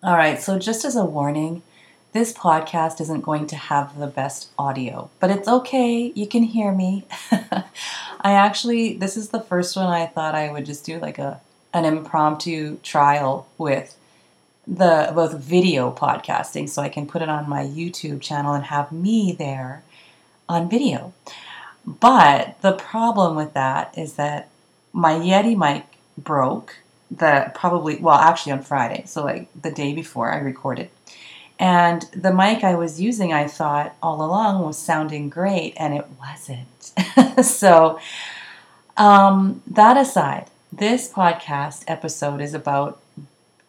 All right, so just as a warning, this podcast isn't going to have the best audio, but it's okay. You can hear me. I actually, this is the first one I thought I would just do like a an impromptu trial with the both video podcasting so I can put it on my YouTube channel and have me there on video. But the problem with that is that my Yeti mic broke the probably well actually on Friday, so like the day before I recorded. And the mic I was using, I thought all along was sounding great, and it wasn't. so, um, that aside, this podcast episode is about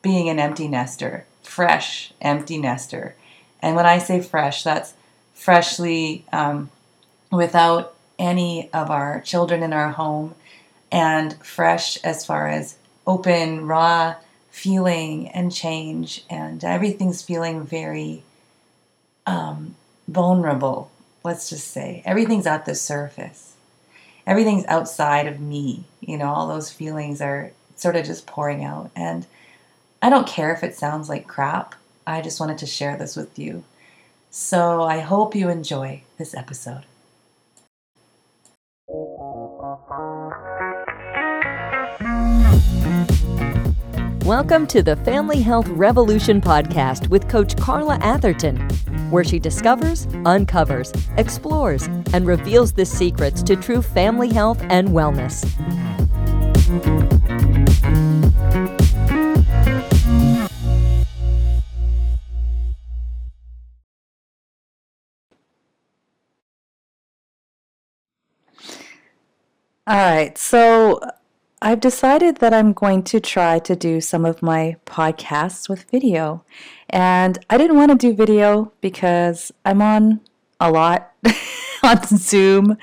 being an empty nester, fresh empty nester. And when I say fresh, that's freshly um, without any of our children in our home, and fresh as far as open, raw feeling and change, and everything's feeling very um, vulnerable, let's just say. Everything's at the surface, everything's outside of me. You know, all those feelings are sort of just pouring out. And I don't care if it sounds like crap. I just wanted to share this with you. So I hope you enjoy this episode. Welcome to the Family Health Revolution podcast with Coach Carla Atherton, where she discovers, uncovers, explores, and reveals the secrets to true family health and wellness. All right, so I've decided that I'm going to try to do some of my podcasts with video. And I didn't want to do video because I'm on a lot on Zoom,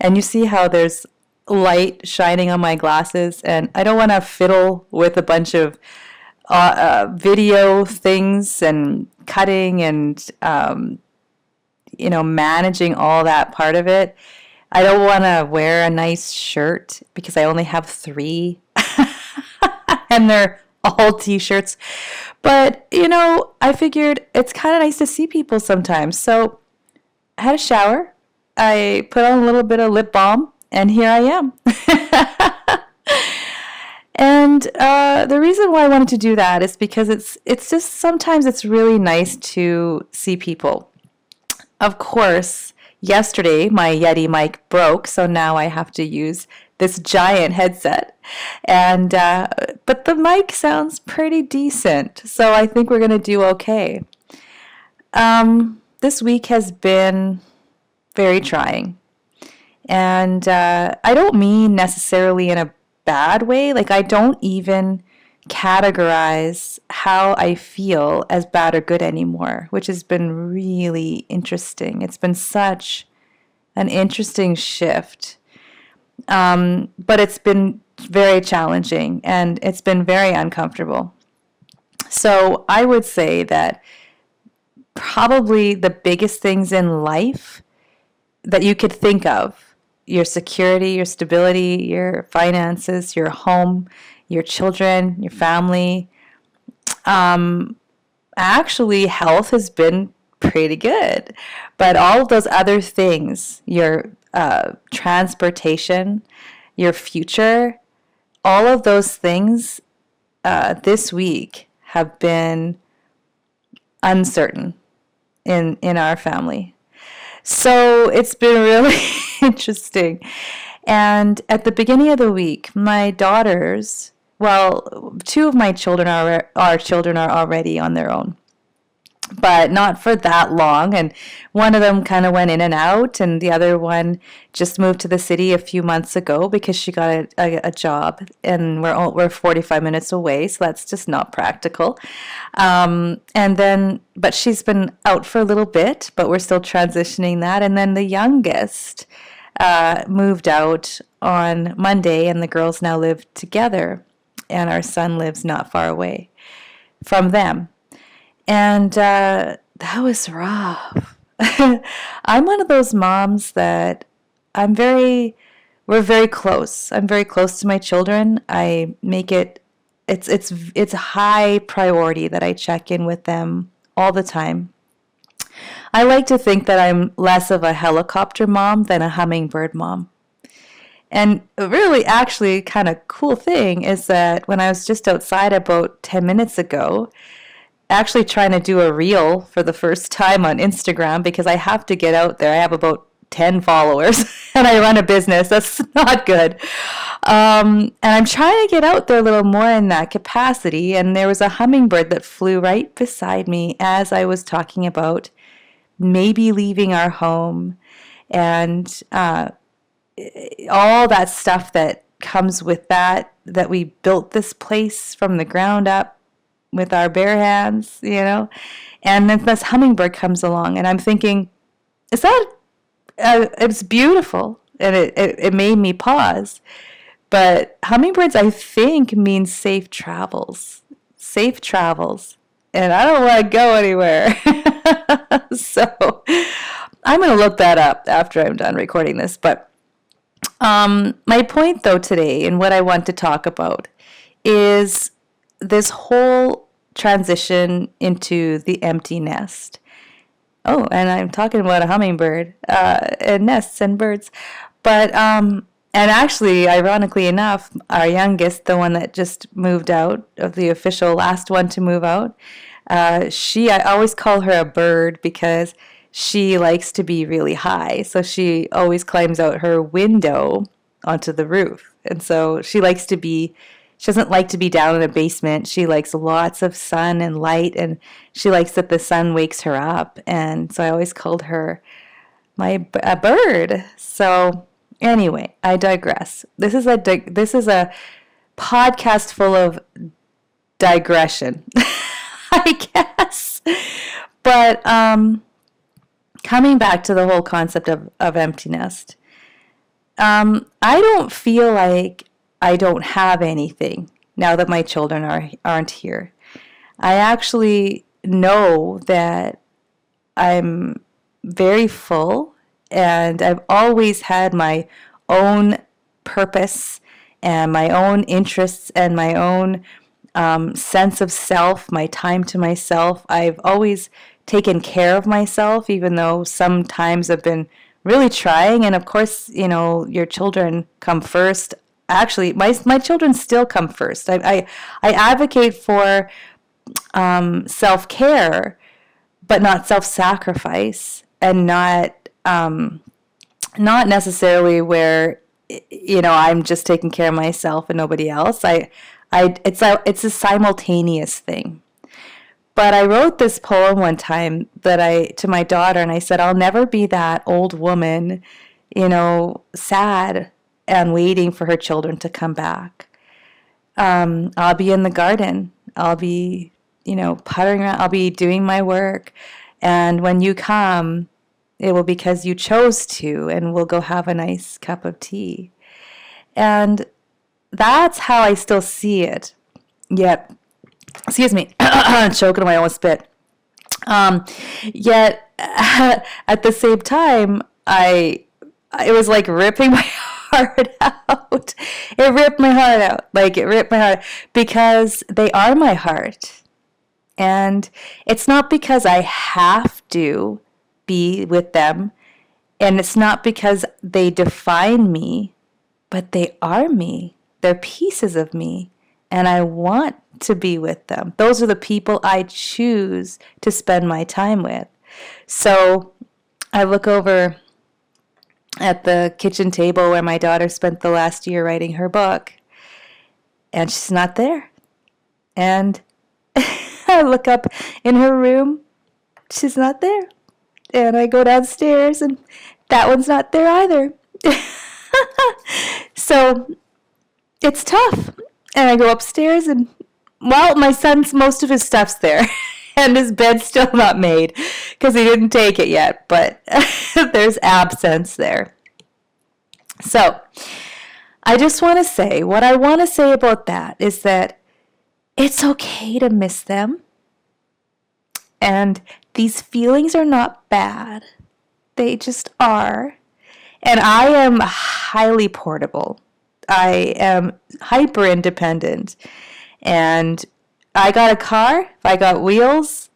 and you see how there's light shining on my glasses, and I don't want to fiddle with a bunch of uh, uh, video things and cutting and um, you know managing all that part of it I don't want to wear a nice shirt because I only have three and they're all t shirts. But, you know, I figured it's kind of nice to see people sometimes. So I had a shower. I put on a little bit of lip balm, and here I am. and uh, the reason why I wanted to do that is because it's it's just sometimes it's really nice to see people. Of course, yesterday my Yeti mic broke, so now I have to use this giant headset. And uh, but the mic sounds pretty decent, so I think we're gonna do okay. Um, this week has been very trying, and uh, I don't mean necessarily in a bad way. Like I don't even categorize how I feel as bad or good anymore, which has been really interesting. It's been such an interesting shift. Um, but it's been very challenging and it's been very uncomfortable. So I would say that probably the biggest things in life that you could think of your security, your stability, your finances, your home, your children, your family. Um, actually, health has been pretty good. But all those other things, your uh, transportation, your future, all of those things uh, this week have been uncertain in in our family. So it's been really interesting. And at the beginning of the week, my daughters well, two of my children are our children are already on their own, but not for that long. And one of them kind of went in and out, and the other one just moved to the city a few months ago because she got a, a, a job, and we're we're 45 minutes away, so that's just not practical. Um, and then, but she's been out for a little bit, but we're still transitioning that. And then the youngest uh, moved out on Monday, and the girls now live together and our son lives not far away from them. And uh, that was rough. I'm one of those moms that I'm very, we're very close. I'm very close to my children. I make it It's it's it's high priority that I check in with them all the time. I like to think that I'm less of a helicopter mom than a hummingbird mom. And a really actually kind of cool thing is that when I was just outside about 10 minutes ago, actually trying to do a reel for the first time on Instagram because I have to get out there. I have about 10 followers and I run a business. That's not good. Um, and I'm trying to get out there a little more in that capacity. And there was a hummingbird that flew right beside me as I was talking about maybe leaving our home and uh, all that stuff that comes with that, that we built this place from the ground up with our bare hands, you know? And then this hummingbird comes along, and I'm thinking, is that, uh, it's beautiful. And it, it, it made me pause. But hummingbirds, I think, means safe travels. Safe travels. And I don't want to go anywhere. so I'm to look that up after I'm done recording this. But um, my point, though, today, and what I want to talk about is this whole transition into the empty nest. Oh, and I'm talking about a hummingbird uh, and nests and birds. But, um, and actually, ironically enough, our youngest, the one that just moved out, of the official last one to move out, uh, she, I always call her a bird because she likes to be really high. So she always climbs out her window onto the roof. And so she likes to be she doesn't like to be down in a basement. She likes lots of sun and light, and she likes that the sun wakes her up. And so I always called her my a bird. So anyway, I digress. This is a this is a podcast full of digression, I guess. But um, coming back to the whole concept of, of empty nest, um, I don't feel like I don't have anything now that my children are aren't here. I actually know that I'm very full and I've always had my own purpose and my own interests and my own um, sense of self, my time to myself. I've always taken care of myself, even though sometimes I've been really trying. And of course, you know, your children come first actually my my children still come first. I I, I advocate for um, self care, but not self sacrifice, and not um, not necessarily where you know I'm just taking care of myself and nobody else. I I it's a it's a simultaneous thing. But I wrote this poem one time that I to my daughter and I said I'll never be that old woman, you know, sad and waiting for her children to come back. Um, I'll be in the garden. I'll be, you know, puttering around. I'll be doing my work. And when you come, it will because you chose to, and we'll go have a nice cup of tea. And that's how I still see it. Yet, excuse me, choking on my own spit. Um, yet, at the same time, I it was like ripping my heart out. It ripped my heart out. Like it ripped my heart because they are my heart. And it's not because I have to be with them. And it's not because they define me, but they are me. They're pieces of me. And I want to be with them. Those are the people I choose to spend my time with. So I look over at the kitchen table where my daughter spent the last year writing her book. And she's not there. And I look up in her room, she's not there. And I go downstairs, and that one's not there either. so it's tough. And I go upstairs, and well, my son's most of his stuff's there. and his bed's still not made because he didn't take it yet, but there's absence there. So, I just want to say what I want to say about that is that it's okay to miss them. And these feelings are not bad, they just are. And I am highly portable. I am hyper independent. And I got a car, if I got wheels,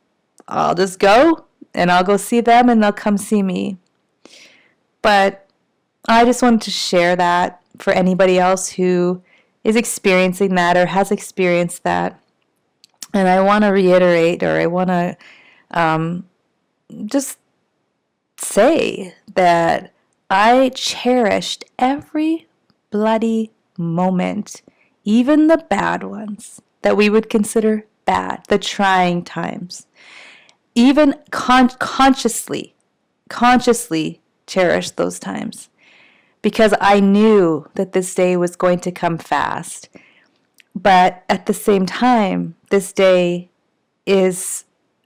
I'll just go and I'll go see them and they'll come see me. But I just wanted to share that for anybody else who is experiencing that or has experienced that. And I want to reiterate or I want to um, just say that I cherished every bloody moment, even the bad ones that we would consider bad, the trying times. Even con- consciously, consciously cherished those times because I knew that this day was going to come fast. But at the same time, this day is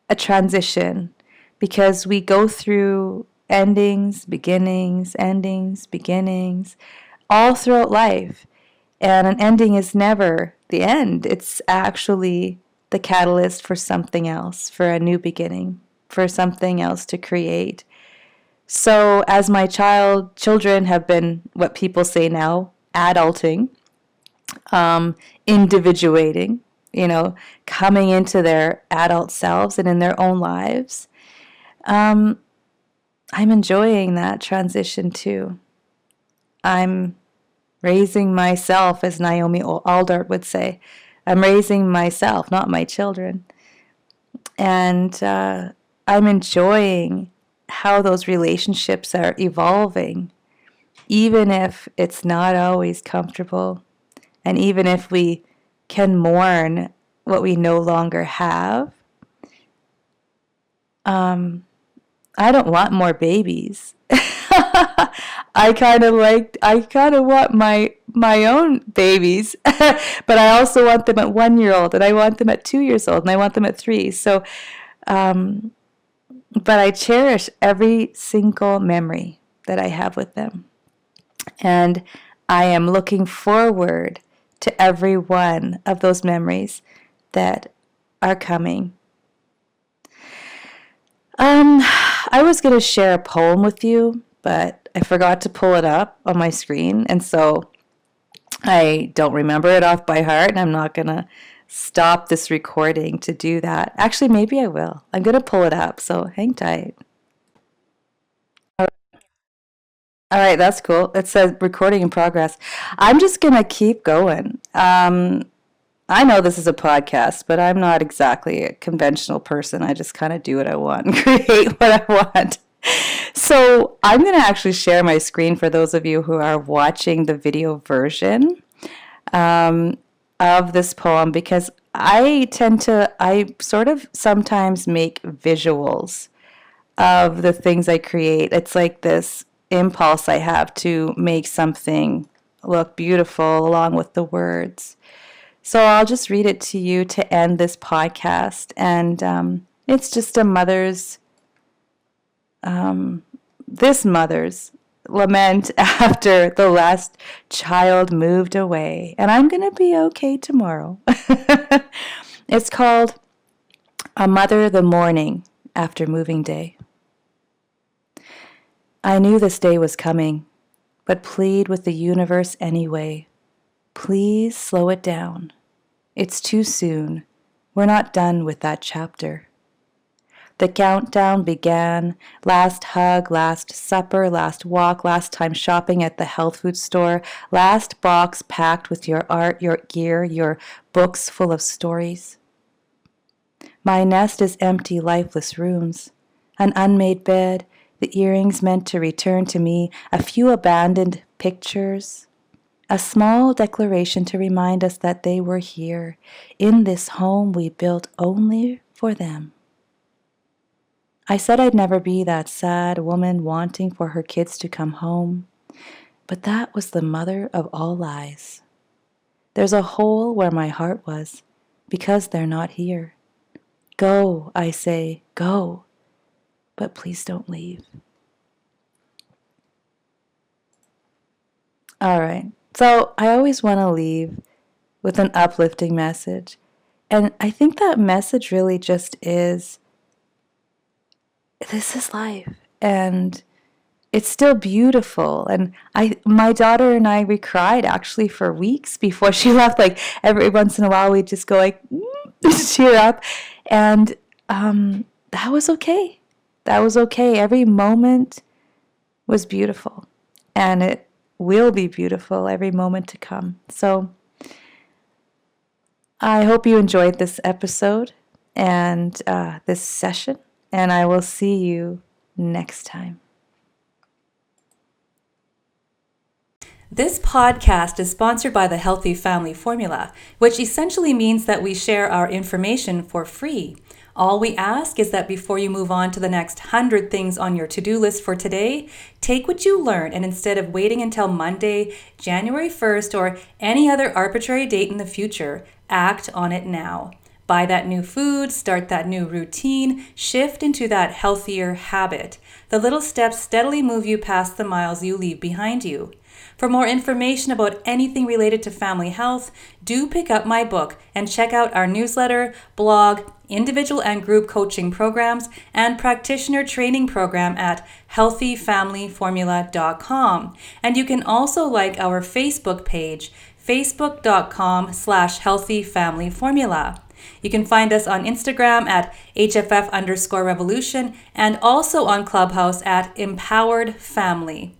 a transition because we go through endings, beginnings, endings, beginnings, all throughout life. And an ending is never the end, it's actually the catalyst for something else, for a new beginning, for something else to create. So, as my child children have been what people say now, adulting, um, individuating, you know, coming into their adult selves and in their own lives, um, I'm enjoying that transition too. I'm raising myself, as Naomi Aldort would say. I'm raising myself, not my children. And uh, I'm enjoying how those relationships are evolving, even if it's not always comfortable, and even if we can mourn what we no longer have. Um, I don't want more babies. I kind of like I kind of want my my own babies, but I also want them at one year old, and I want them at two years old, and I want them at three. So, um, but I cherish every single memory that I have with them, and I am looking forward to every one of those memories that are coming. Um, I was going to share a poem with you, but I forgot to pull it up on my screen, and so I don't remember it off by heart, and I'm not going to stop this recording to do that. Actually, maybe I will. I'm going to pull it up, so hang tight. All right, that's cool. It says recording in progress. I'm just going to keep going. Um, I know this is a podcast, but I'm not exactly a conventional person. I just kind of do what I want and create what I want. So I'm going to actually share my screen for those of you who are watching the video version um, of this poem because I tend to, I sort of sometimes make visuals of the things I create. It's like this impulse I have to make something look beautiful along with the words. So I'll just read it to you to end this podcast. And um, it's just a mother's, um, this mother's lament after the last child moved away. And I'm going to be okay tomorrow. it's called A Mother the Morning After Moving Day. I knew this day was coming, but plead with the universe anyway. Please slow it down. It's too soon. We're not done with that chapter. The countdown began. Last hug, last supper, last walk, last time shopping at the health food store, last box packed with your art, your gear, your books full of stories. My nest is empty, lifeless rooms, an unmade bed, the earrings meant to return to me, a few abandoned pictures, a small declaration to remind us that they were here, in this home we built only for them. I said I'd never be that sad woman wanting for her kids to come home, but that was the mother of all lies. There's a hole where my heart was, because they're not here. Go, I say, go, but please don't leave. All right. So I always want to leave with an uplifting message. And I think that message really just is this is life. And it's still beautiful. And i my daughter and i we cried actually for weeks before she left. Like every once in a while we'd just go like cheer up. And um, that was okay. That was okay. Every moment was beautiful. And it will be beautiful every moment to come. So i hope you enjoyed this episode and uh, this session and i will see you next time This podcast is sponsored by the Healthy Family Formula, which essentially means that we share our information for free. All we ask is that before you move on to the next 100 things on your to do list for today, take what you learn and instead of waiting until Monday, January 1st, or any other arbitrary date in the future, act on it now. Buy that new food, start that new routine, shift into that healthier habit. The little steps steadily move you past the miles you leave behind you. For more information about anything related to family health, do pick up my book and check out our newsletter, blog, individual and group coaching programs, and practitioner training program at healthyfamilyformula.com. And you can also like our Facebook page, facebook.com slash healthyfamilyformula. You can find us on Instagram at HFF underscore revolution and also on Clubhouse at Empowered Family.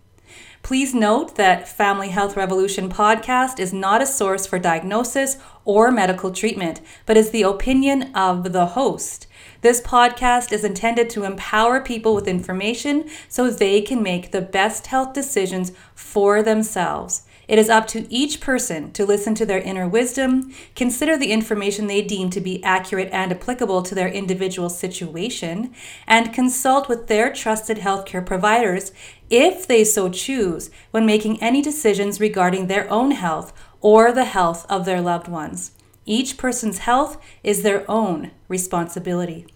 Please note that Family Health Revolution podcast is not a source for diagnosis or medical treatment, but is the opinion of the host. This podcast is intended to empower people with information so they can make the best health decisions for themselves. It is up to each person to listen to their inner wisdom, consider the information they deem to be accurate and applicable to their individual situation, and consult with their trusted healthcare providers if they so choose when making any decisions regarding their own health or the health of their loved ones. Each person's health is their own responsibility.